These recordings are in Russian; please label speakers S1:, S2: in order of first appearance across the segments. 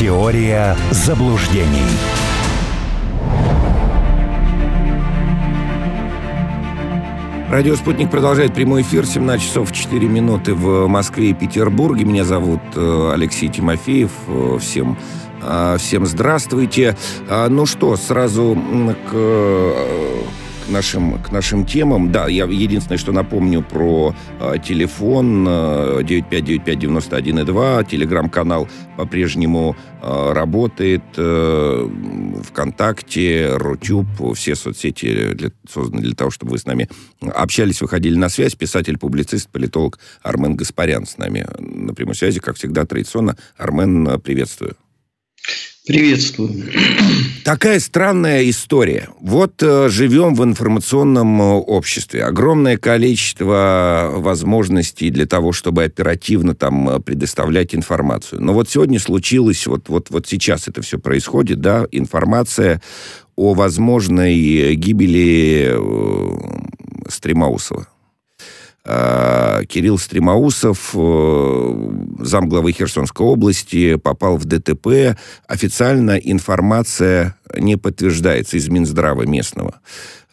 S1: Теория заблуждений.
S2: Радио «Спутник» продолжает прямой эфир. 17 часов 4 минуты в Москве и Петербурге. Меня зовут э, Алексей Тимофеев. Э, всем, э, всем здравствуйте. Ну что, сразу к нашим, к нашим темам. Да, я единственное, что напомню про э, телефон э, 959591,2. Телеграм-канал по-прежнему э, работает. Э, ВКонтакте, Рутюб, все соцсети для, созданы для того, чтобы вы с нами общались, выходили на связь. Писатель, публицист, политолог Армен Гаспарян с нами на прямой связи. Как всегда, традиционно. Армен, приветствую.
S3: Приветствую.
S2: Такая странная история. Вот э, живем в информационном э, обществе. Огромное количество возможностей для того, чтобы оперативно там э, предоставлять информацию. Но вот сегодня случилось, вот, вот, вот сейчас это все происходит, да, информация о возможной гибели э, Стремаусова. А, Кирилл Стремоусов, э, замглавы Херсонской области, попал в ДТП. Официально информация не подтверждается из Минздрава местного.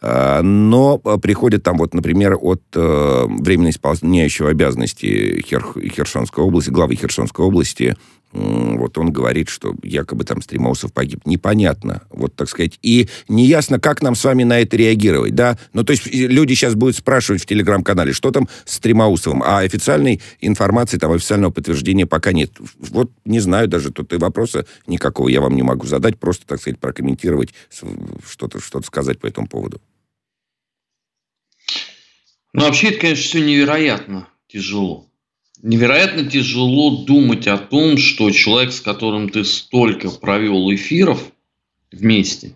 S2: А, но приходит там вот, например, от э, временно исполняющего обязанности Хер, Херсонской области, главы Херсонской области вот он говорит, что якобы там Стремоусов погиб. Непонятно, вот так сказать. И неясно, как нам с вами на это реагировать, да? Ну, то есть люди сейчас будут спрашивать в Телеграм-канале, что там с Стремоусовым, а официальной информации, там, официального подтверждения пока нет. Вот не знаю даже, тут и вопроса никакого я вам не могу задать, просто, так сказать, прокомментировать, что-то что сказать по этому поводу.
S3: Ну, вообще, это, конечно, все невероятно тяжело невероятно тяжело думать о том, что человек, с которым ты столько провел эфиров вместе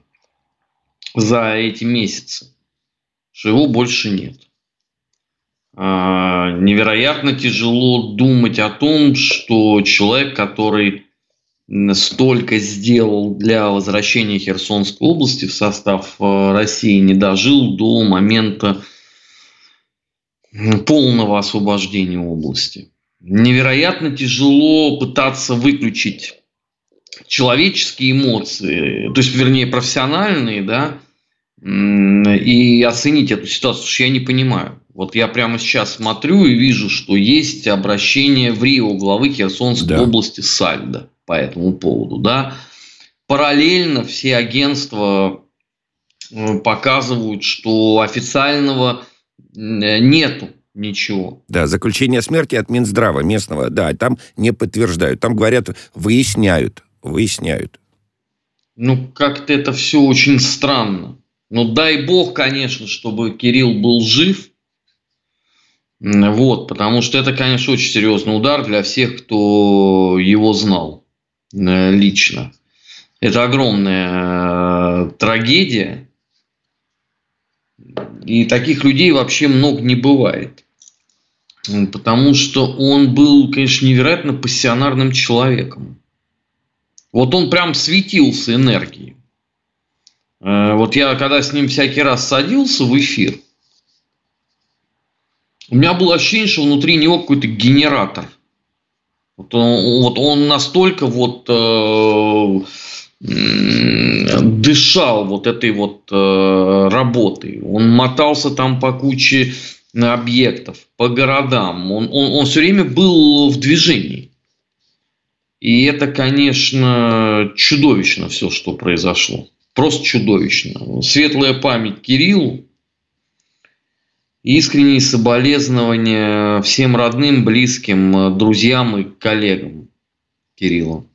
S3: за эти месяцы, что его больше нет. А, невероятно тяжело думать о том, что человек, который столько сделал для возвращения Херсонской области в состав э, России, не дожил до момента полного освобождения области. Невероятно тяжело пытаться выключить человеческие эмоции, то есть, вернее, профессиональные, да, и оценить эту ситуацию, что я не понимаю. Вот я прямо сейчас смотрю и вижу, что есть обращение в Рио главы Херсонской да. области Сальда по этому поводу, да. Параллельно все агентства показывают, что официального нету ничего.
S2: Да, заключение о смерти от Минздрава местного, да, там не подтверждают. Там говорят, выясняют, выясняют.
S3: Ну, как-то это все очень странно. Ну, дай бог, конечно, чтобы Кирилл был жив. Вот, потому что это, конечно, очень серьезный удар для всех, кто его знал э, лично. Это огромная э, трагедия. И таких людей вообще много не бывает. Потому что он был, конечно, невероятно пассионарным человеком. Вот он прям светился энергией. Э, вот я, когда с ним всякий раз садился в эфир, у меня было ощущение, что внутри него какой-то генератор. Вот он, вот он настолько вот э, дышал вот этой вот э, работой. Он мотался там по куче объектов, по городам. Он, он, он все время был в движении. И это, конечно, чудовищно все, что произошло. Просто чудовищно. Светлая память Кириллу. Искренние соболезнования всем родным, близким, друзьям и коллегам Кирилла.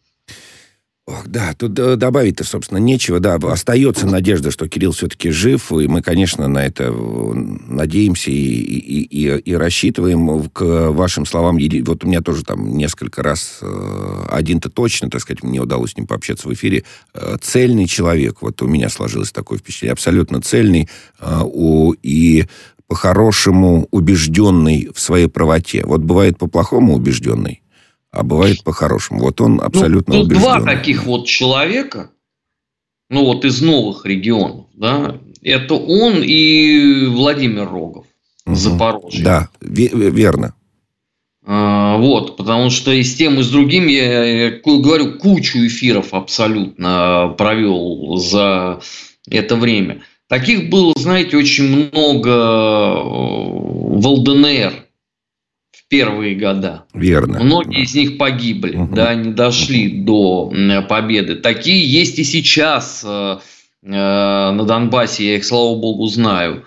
S2: Ох, да, тут добавить-то, собственно, нечего. Да, остается надежда, что Кирилл все-таки жив, и мы, конечно, на это надеемся и, и, и, и рассчитываем. К вашим словам, вот у меня тоже там несколько раз, э, один-то точно, так сказать, мне удалось с ним пообщаться в эфире, э, цельный человек. Вот у меня сложилось такое впечатление, абсолютно цельный, э, и по-хорошему убежденный в своей правоте. Вот бывает по-плохому убежденный, а бывает по-хорошему. Вот он абсолютно ну, убежден.
S3: Два таких вот человека, ну вот из новых регионов, да, это он и Владимир Рогов, угу. Запорожье.
S2: Да, верно.
S3: Вот, потому что и с тем, и с другим я, я говорю, кучу эфиров абсолютно провел за это время. Таких было, знаете, очень много в ЛДНР в первые года.
S2: Верно.
S3: Многие из них погибли, угу. да, не дошли до победы. Такие есть и сейчас э, э, на Донбассе, я их, слава богу, знаю.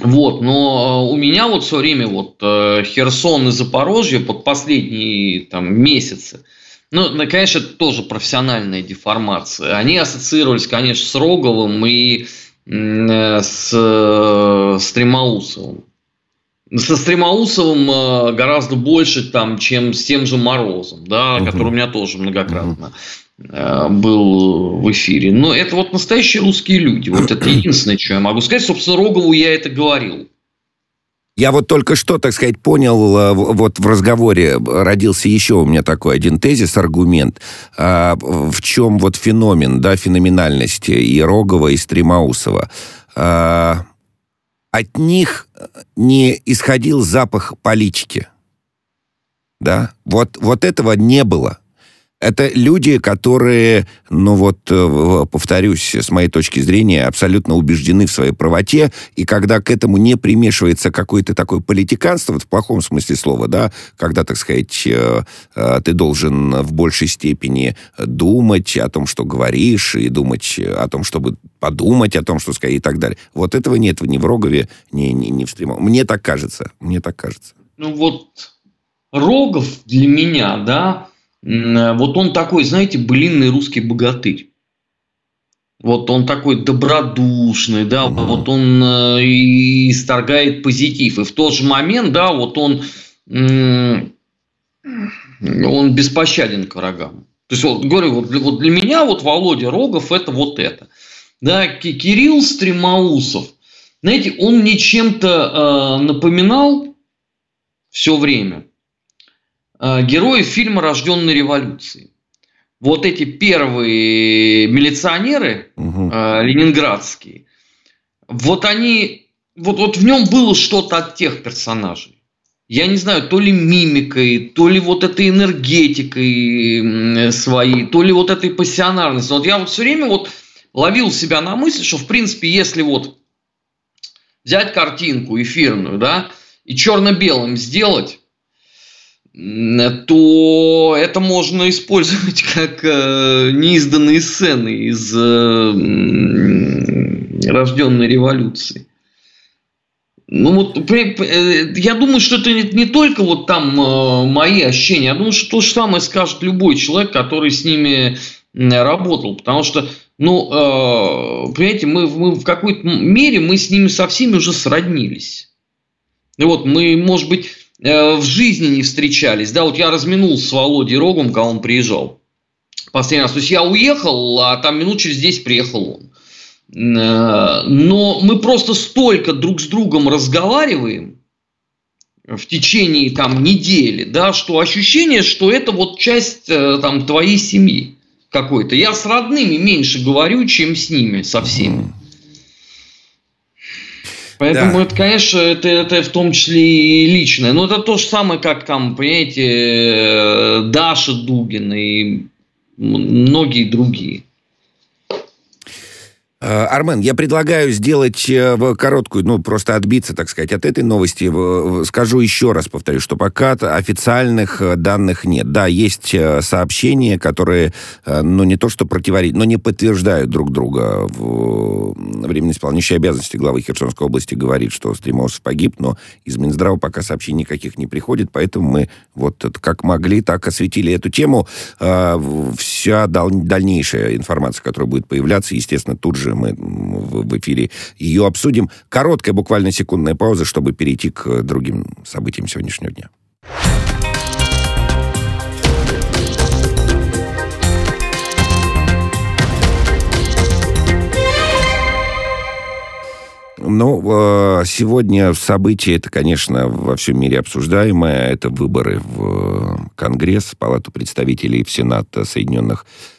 S3: Вот, но у меня вот все время вот э, Херсон и Запорожье под последние там месяцы, ну, конечно, это тоже профессиональная деформация. Они ассоциировались, конечно, с Роговым и с Стремоусовым. Со Стремоусовым э, гораздо больше, там, чем с тем же Морозом, да, угу. который у меня тоже многократно угу. был в эфире. Но это вот настоящие русские люди. Вот это единственное, что я могу сказать. Собственно, Рогову я это говорил.
S2: Я вот только что, так сказать, понял, э, вот в разговоре родился еще у меня такой один тезис, аргумент, а, в чем вот феномен, да, феноменальности и Рогова, и Стремаусова. А, от них не исходил запах политики. Да? Вот, вот этого не было. Это люди, которые, ну вот, э, повторюсь, с моей точки зрения, абсолютно убеждены в своей правоте, и когда к этому не примешивается какое-то такое политиканство, вот в плохом смысле слова, да, когда, так сказать, э, э, ты должен в большей степени думать о том, что говоришь, и думать о том, чтобы подумать о том, что сказать, и так далее. Вот этого нет ни в Рогове, ни, ни, ни в Стримове. Мне так кажется, мне так кажется.
S3: Ну вот Рогов для меня, да, вот он такой, знаете, былинный русский богатырь. Вот он такой добродушный, да, угу. вот он э, и исторгает позитив. И в тот же момент, да, вот он, он беспощаден к врагам. То есть, вот, говорю, вот, вот для меня вот Володя Рогов это вот это. Да, Кирилл Стремоусов, знаете, он мне чем-то э, напоминал все время Э, герои фильма «Рожденные революцией». Вот эти первые милиционеры угу. ленинградские, вот они, вот, вот в нем было что-то от тех персонажей. Я не знаю, то ли мимикой, то ли вот этой энергетикой своей, то ли вот этой пассионарностью. Вот я вот все время вот ловил себя на мысли, что в принципе, если вот взять картинку эфирную, да, и черно-белым сделать, то это можно использовать как э, неизданные сцены из э, рожденной революции. Ну вот, э, я думаю, что это не, только вот там э, мои ощущения, я думаю, что то же самое скажет любой человек, который с ними работал, потому что, ну, э, понимаете, мы, мы в какой-то мере мы с ними со всеми уже сроднились. И вот мы, может быть, Э, в жизни не встречались. Да, вот я разминулся с Володей Рогом, когда он приезжал. Последний раз. То есть я уехал, а там минут через 10 приехал он. Э, но мы просто столько друг с другом разговариваем в течение там недели, да, что ощущение, что это вот часть э, там твоей семьи какой-то. Я с родными меньше говорю, чем с ними, со всеми. Поэтому да. это, конечно, это, это в том числе и личное. Но это то же самое, как там, понимаете, э, Даша Дугин и многие другие.
S2: Э, Армен, я предлагаю сделать э, короткую, ну, просто отбиться, так сказать, от этой новости. Скажу еще раз, повторю, что пока официальных э, данных нет. Да, есть сообщения, которые, ну, не то что противоречат, но не подтверждают друг друга. Временно исполняющей обязанности главы Херсонской области говорит, что Стримосов погиб, но из Минздрава пока сообщений никаких не приходит, поэтому мы вот как могли, так осветили эту тему. Вся дальнейшая информация, которая будет появляться, естественно, тут же мы в эфире ее обсудим. Короткая, буквально секундная пауза, чтобы перейти к другим событиям сегодняшнего дня. Ну, э, сегодня событие, это, конечно, во всем мире обсуждаемое. Это выборы в Конгресс, Палату представителей в Сенат Соединенных Штатов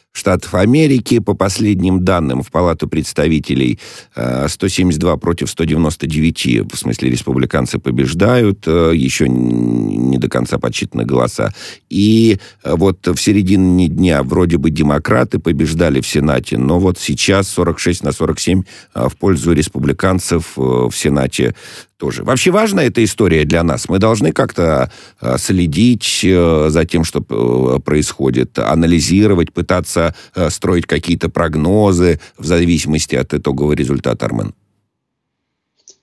S2: Америки. По последним данным в Палату представителей 172 э, против 199, в смысле республиканцы побеждают, э, еще не до конца подсчитаны голоса. И э, вот в середине дня вроде бы демократы побеждали в Сенате, но вот сейчас 46 на 47 в пользу республиканцев в Сенате тоже. Вообще важна эта история для нас. Мы должны как-то э, следить э, за тем, что э, происходит, анализировать, пытаться строить какие-то прогнозы в зависимости от итогового результата, Армен.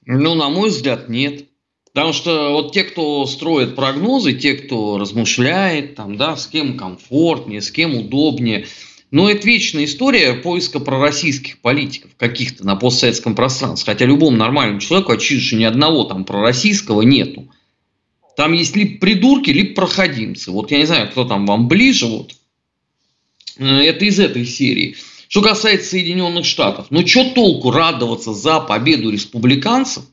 S3: Ну, на мой взгляд, нет. Потому что вот те, кто строит прогнозы, те, кто размышляет, там, да, с кем комфортнее, с кем удобнее – но это вечная история поиска пророссийских политиков каких-то на постсоветском пространстве. Хотя любому нормальному человеку очевидно, что ни одного там пророссийского нету. Там есть либо придурки, либо проходимцы. Вот я не знаю, кто там вам ближе. Вот. Э, это из этой серии. Что касается Соединенных Штатов. Ну, что толку радоваться за победу республиканцев,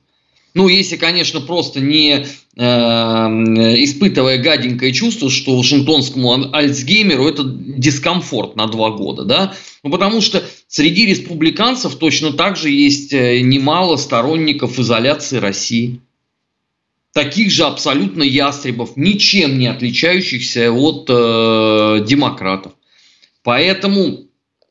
S3: ну, если, конечно, просто не э, испытывая гаденькое чувство, что Вашингтонскому Альцгеймеру это дискомфорт на два года, да, ну, потому что среди республиканцев точно так же есть э, немало сторонников изоляции России. Таких же абсолютно ястребов, ничем не отличающихся от э, демократов. Поэтому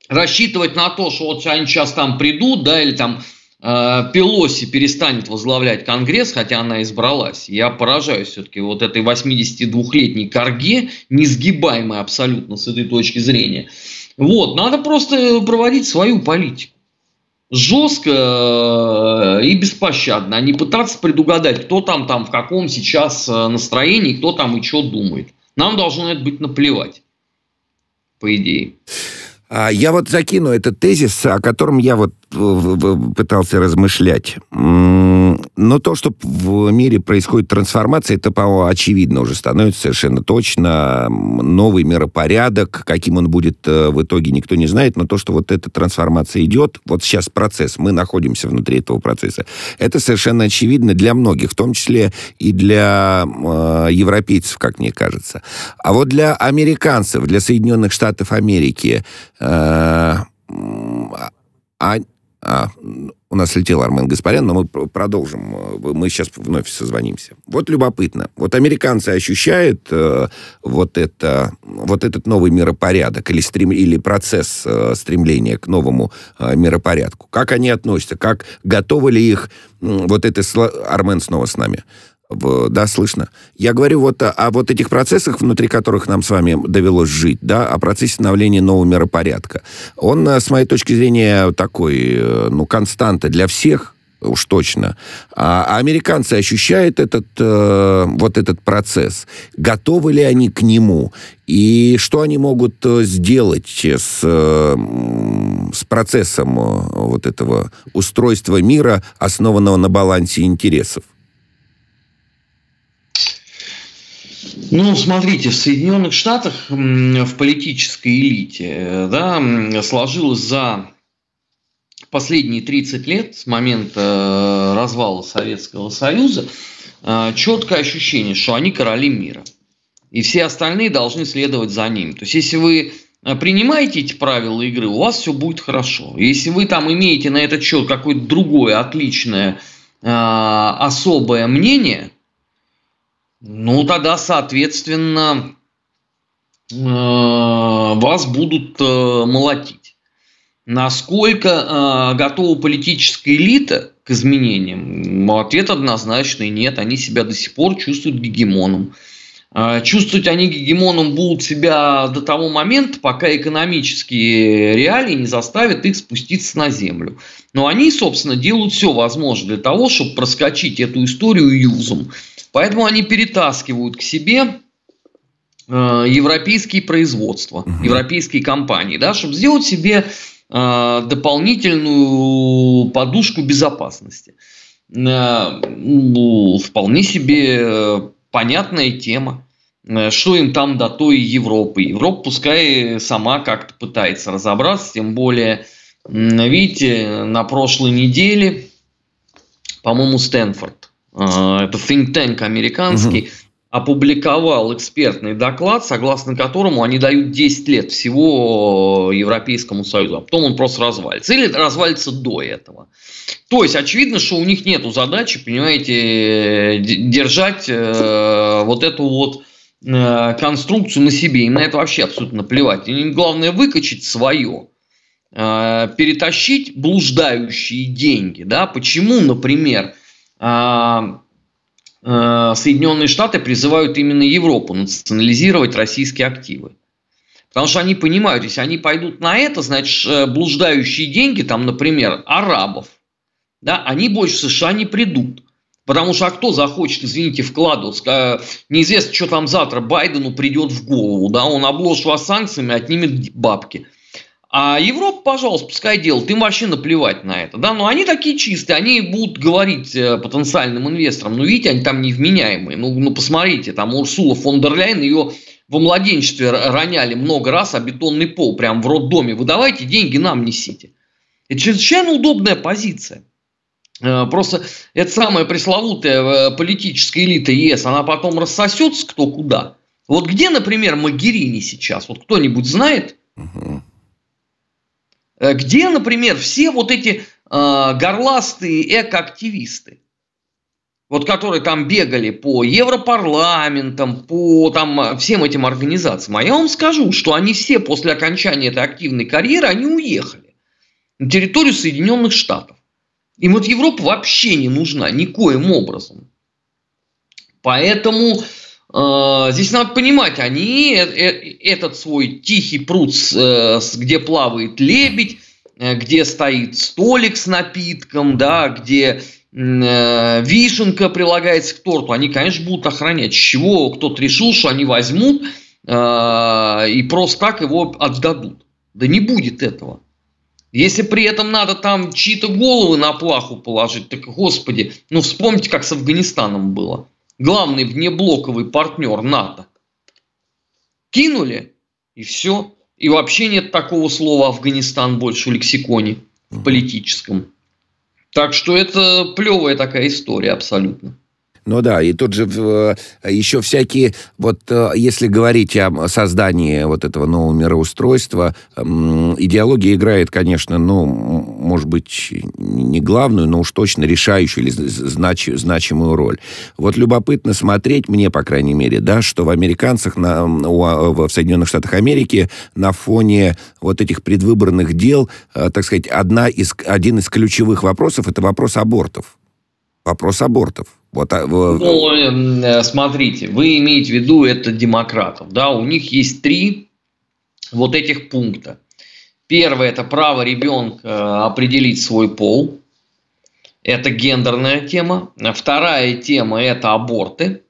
S3: рассчитывать на то, что вот они сейчас там придут, да, или там Пелоси перестанет возглавлять Конгресс, хотя она избралась. Я поражаюсь все-таки вот этой 82-летней корге, несгибаемой абсолютно с этой точки зрения. Вот, надо просто проводить свою политику. Жестко э, и беспощадно, а не пытаться предугадать, кто там, там в каком сейчас э, настроении, кто там и что думает. Нам должно это быть наплевать, по идее.
S2: А я вот закину этот тезис, о котором я вот пытался размышлять. Но то, что в мире происходит трансформация, это, по-моему, очевидно уже становится совершенно точно. Новый миропорядок, каким он будет э, в итоге, никто не знает. Но то, что вот эта трансформация идет, вот сейчас процесс, мы находимся внутри этого процесса, это совершенно очевидно для многих, в том числе и для э, европейцев, как мне кажется. А вот для американцев, для Соединенных Штатов Америки, а а, у нас летел Армен Гаспарян, но мы продолжим. Мы сейчас вновь созвонимся. Вот любопытно. Вот американцы ощущают э, вот, это, вот этот новый миропорядок или, стрем, или процесс э, стремления к новому э, миропорядку. Как они относятся? Как готовы ли их... Э, вот это... Армен снова с нами. Да, слышно. Я говорю вот о, о вот этих процессах, внутри которых нам с вами довелось жить, да, о процессе становления нового миропорядка. Он, э, с моей точки зрения, такой, э, ну, константа для всех, уж точно. А, а американцы ощущают этот, э, вот этот процесс. Готовы ли они к нему? И что они могут э, сделать с, с процессом вот этого устройства мира, основанного на балансе интересов?
S3: Ну, смотрите, в Соединенных Штатах в политической элите э, да, сложилось за последние 30 лет с момента э, развала Советского Союза э, четкое ощущение, что они короли мира. И все остальные должны следовать за ним. То есть, если вы принимаете эти правила игры, у вас все будет хорошо. Если вы там имеете на этот счет какое-то другое, отличное, особое мнение – ну, тогда, соответственно, э, вас будут э, молотить. Насколько э, готова политическая элита к изменениям? Ответ однозначный нет. Они себя до сих пор чувствуют гегемоном. Чувствовать они гегемоном будут себя до того момента, пока экономические реалии не заставят их спуститься на землю. Но они, собственно, делают все возможное для того, чтобы проскочить эту историю юзом. Поэтому они перетаскивают к себе э, европейские производства, угу. европейские компании, да, чтобы сделать себе э, дополнительную подушку безопасности. Э, ну, вполне себе понятная тема. Что им там до той Европы? Европа пускай сама как-то пытается разобраться, тем более, видите, на прошлой неделе, по-моему, Стэнфорд это think tank американский, угу. опубликовал экспертный доклад, согласно которому они дают 10 лет всего Европейскому Союзу, а потом он просто развалится. Или развалится до этого. То есть, очевидно, что у них нет задачи, понимаете, держать э, вот эту вот э, конструкцию на себе. Им на это вообще абсолютно плевать. Им главное выкачать свое. Э, перетащить блуждающие деньги. Да? Почему, например, Э, Соединенные Штаты призывают именно Европу национализировать российские активы. Потому что они понимают, если они пойдут на это, значит, э, блуждающие деньги, там, например, арабов, да, они больше в США не придут. Потому что а кто захочет, извините, вкладываться? Неизвестно, что там завтра Байдену придет в голову. Да? Он обложит вас санкциями, отнимет бабки. А Европа, пожалуйста, пускай делает, им вообще наплевать на это. Да? Но они такие чистые, они будут говорить э, потенциальным инвесторам, ну видите, они там невменяемые. Ну, ну посмотрите, там Урсула фон дер Ляйен, ее во младенчестве роняли много раз, а бетонный пол прям в роддоме. Вы давайте деньги нам несите. Это чрезвычайно удобная позиция. Э, просто это самая пресловутая э, политическая элита ЕС, она потом рассосется кто куда. Вот где, например, Магерини сейчас? Вот кто-нибудь знает? Угу. Э, где, например, все вот эти э, горластые экоактивисты, вот которые там бегали по Европарламентам, по там, всем этим организациям, а я вам скажу, что они все после окончания этой активной карьеры, они уехали на территорию Соединенных Штатов. Им вот Европа вообще не нужна никоим образом. Поэтому здесь надо понимать, они э, э, этот свой тихий пруд, э, где плавает лебедь, где стоит столик с напитком, да, где вишенка прилагается к торту, они, конечно, будут охранять. С чего кто-то решил, что они возьмут и просто так его отдадут? Да не будет этого. Если при этом надо там чьи-то головы на плаху положить, так, господи, ну вспомните, как с Афганистаном было главный внеблоковый партнер НАТО. Кинули, и все. И вообще нет такого слова Афганистан больше в лексиконе, в политическом. Так что это плевая такая история абсолютно.
S2: Ну да, и тут же э, еще всякие, вот э, если говорить о создании вот этого нового мироустройства, идеология играет, конечно, ну, может быть, не главную, но уж точно решающую или знач, значимую роль. Вот любопытно смотреть, мне, по крайней мере, да, что в американцах, на, в Соединенных Штатах Америки на фоне вот этих предвыборных дел, э, так сказать, одна из, один из ключевых вопросов – это вопрос абортов. Вопрос абортов. Вот, а,
S3: ну, эм, э, смотрите, вы имеете в виду это демократов, да, у них есть три вот этих пункта. Первое – это право ребенка э, определить свой пол. Это гендерная тема. Вторая тема – это аборты,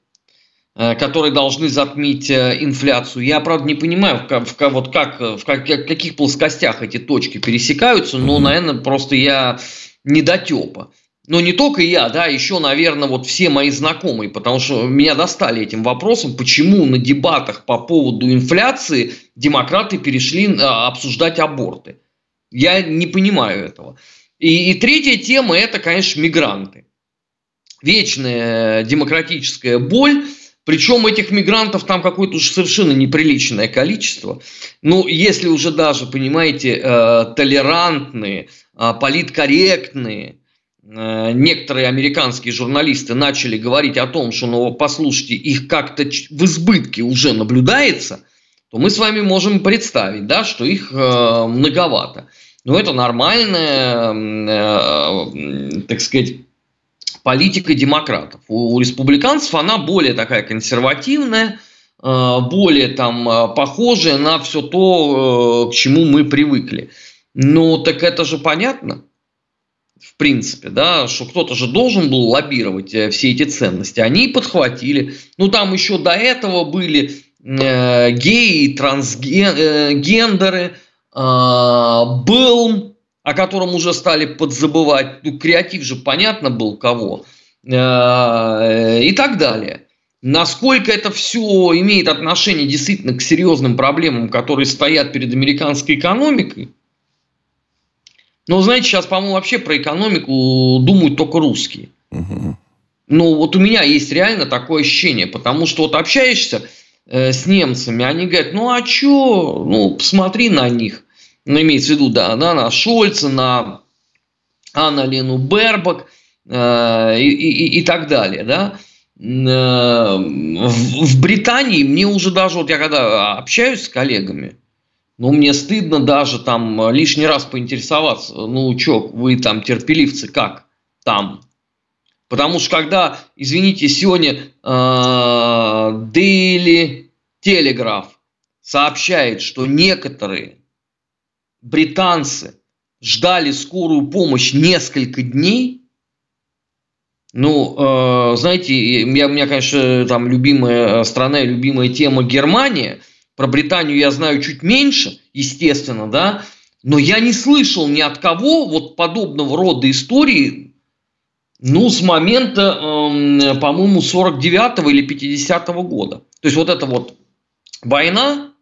S3: э, которые должны затмить инфляцию. Я, правда, не понимаю, в, в, вот как, в каких плоскостях эти точки пересекаются, но, наверное, просто я недотепа но не только я, да, еще, наверное, вот все мои знакомые, потому что меня достали этим вопросом, почему на дебатах по поводу инфляции демократы перешли а, обсуждать аборты. Я не понимаю этого. И, и третья тема – это, конечно, мигранты. Вечная демократическая боль, причем этих мигрантов там какое-то уже совершенно неприличное количество. Ну, если уже даже, понимаете, э, толерантные, э, политкорректные – некоторые американские журналисты начали говорить о том, что, ну, послушайте, их как-то в избытке уже наблюдается, то мы с вами можем представить, да, что их э, многовато. Но это нормальная, э, так сказать, политика демократов. У, у республиканцев она более такая консервативная, э, более там э, похожая на все то, э, к чему мы привыкли. Ну, так это же понятно в принципе, да, что кто-то же должен был лоббировать э, все эти ценности. Они подхватили. Ну, там еще до этого были э, геи, трансгендеры, э, э, был, о котором уже стали подзабывать. Ну, креатив же понятно был кого. Э, и так далее. Насколько это все имеет отношение действительно к серьезным проблемам, которые стоят перед американской экономикой, ну, знаете, сейчас, по-моему, вообще про экономику думают только русские. Угу. Ну, вот у меня есть реально такое ощущение, потому что вот общаешься э, с немцами, они говорят, ну а чё, ну посмотри на них, ну имеется в виду, да, да на Шольца, на Анна-Лену Бербак э, и, и, и так далее, да. Э, в, в Британии мне уже даже, вот я когда общаюсь с коллегами, ну, мне стыдно даже там лишний раз поинтересоваться, ну, чё, вы там терпеливцы, как там? Потому что когда, извините, сегодня э, Daily Telegraph сообщает, что некоторые британцы ждали скорую помощь несколько дней, ну, э, знаете, я, у меня, конечно, там любимая страна и любимая тема Германия. Про Британию я знаю чуть меньше, естественно, да, но я не слышал ни от кого вот подобного рода истории ну, с момента, э, по-моему, 49-го или 50-го года. То есть вот это вот война,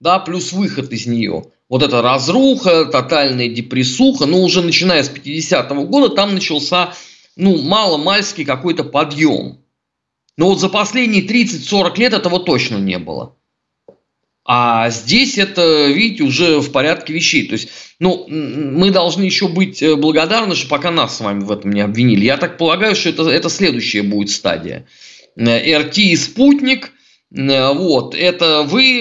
S3: да, плюс выход из нее. Вот эта разруха, тотальная депрессуха, ну, уже начиная с 50-го года, там начался, ну, мало-мальский какой-то подъем. Но вот за последние 30-40 лет этого точно не было. А здесь это, видите, уже в порядке вещей. То есть, ну, мы должны еще быть э, благодарны, что пока нас с вами в этом не обвинили. Я так полагаю, что это, это следующая будет стадия. Э, РТ и спутник, э, вот, это вы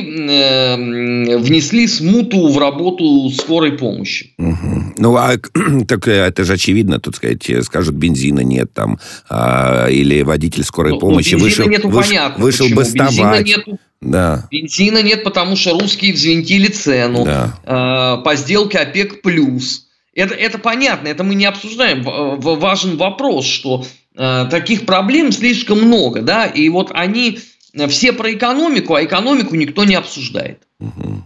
S3: внесли смуту в работу скорой помощи.
S2: Угу. Ну, а так это же очевидно, тут сказать, скажут, бензина нет там, а, или водитель скорой ну, помощи ну, вышел,
S3: нету,
S2: выш,
S3: понятно,
S2: вышел
S3: почему.
S2: бастовать. Бензина
S3: нету, да. Бензина нет, потому что русские взвинтили цену да. э, по сделке ОПЕК+. плюс. Это, это понятно, это мы не обсуждаем. Важен вопрос, что э, таких проблем слишком много, да, и вот они все про экономику, а экономику никто не обсуждает. Угу.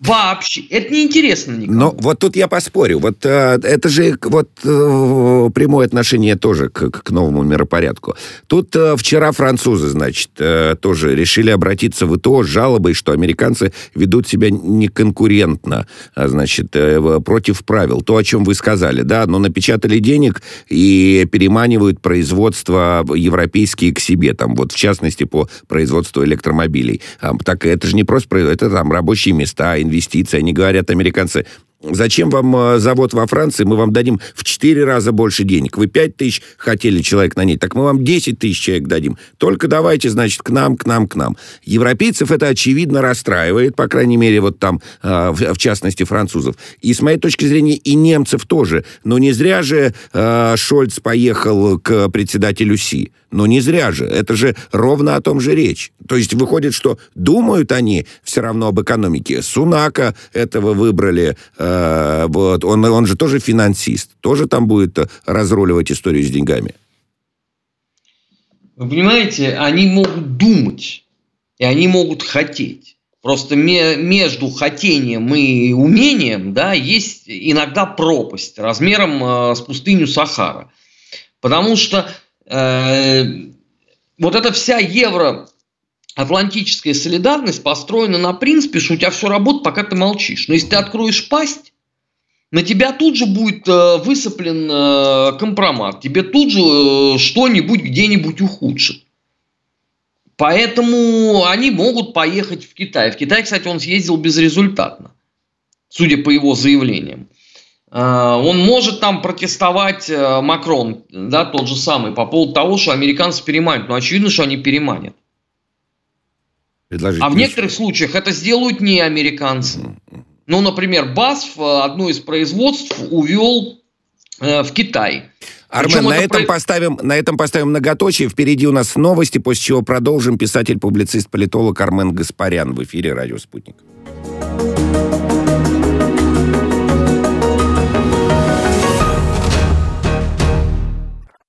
S3: Вообще, это неинтересно никому.
S2: Но вот тут я поспорю. Вот э, это же вот э, прямое отношение тоже к, к новому миропорядку. Тут э, вчера французы, значит, э, тоже решили обратиться в ИТО с жалобой, что американцы ведут себя неконкурентно, а, значит, э, против правил. То, о чем вы сказали, да, но напечатали денег и переманивают производство европейские к себе, там вот в частности по производству электромобилей. А, так это же не просто это там рабочие места, инвестиции. Они говорят, американцы, Зачем вам э, завод во Франции? Мы вам дадим в 4 раза больше денег. Вы 5 тысяч хотели человек на ней, так мы вам 10 тысяч человек дадим. Только давайте, значит, к нам, к нам, к нам. Европейцев это, очевидно, расстраивает, по крайней мере, вот там, э, в частности, французов. И, с моей точки зрения, и немцев тоже. Но не зря же э, Шольц поехал к председателю Си. Но не зря же. Это же ровно о том же речь. То есть выходит, что думают они все равно об экономике. Сунака этого выбрали, Э, вот, он, он же тоже финансист, тоже там будет разруливать историю с деньгами.
S3: Вы понимаете, они могут думать, и они могут хотеть. Просто между хотением и умением да, есть иногда пропасть размером э, с пустыню Сахара. Потому что вот эта вся евро атлантическая солидарность построена на принципе, что у тебя все работает, пока ты молчишь. Но если ты откроешь пасть, на тебя тут же будет э, высыплен э, компромат, тебе тут же э, что-нибудь где-нибудь ухудшит. Поэтому они могут поехать в Китай. В Китай, кстати, он съездил безрезультатно, судя по его заявлениям. Он может там протестовать Макрон, да, тот же самый, по поводу того, что американцы переманят. Но очевидно, что они переманят. Предложить а в некоторых случаях это сделают не американцы. Ну, например, БАСФ э, одно из производств увел э, в Китай.
S2: Армен, на этом, про... поставим, на этом поставим многоточие. Впереди у нас новости, после чего продолжим. Писатель, публицист, политолог Армен Гаспарян в эфире «Радио Спутник».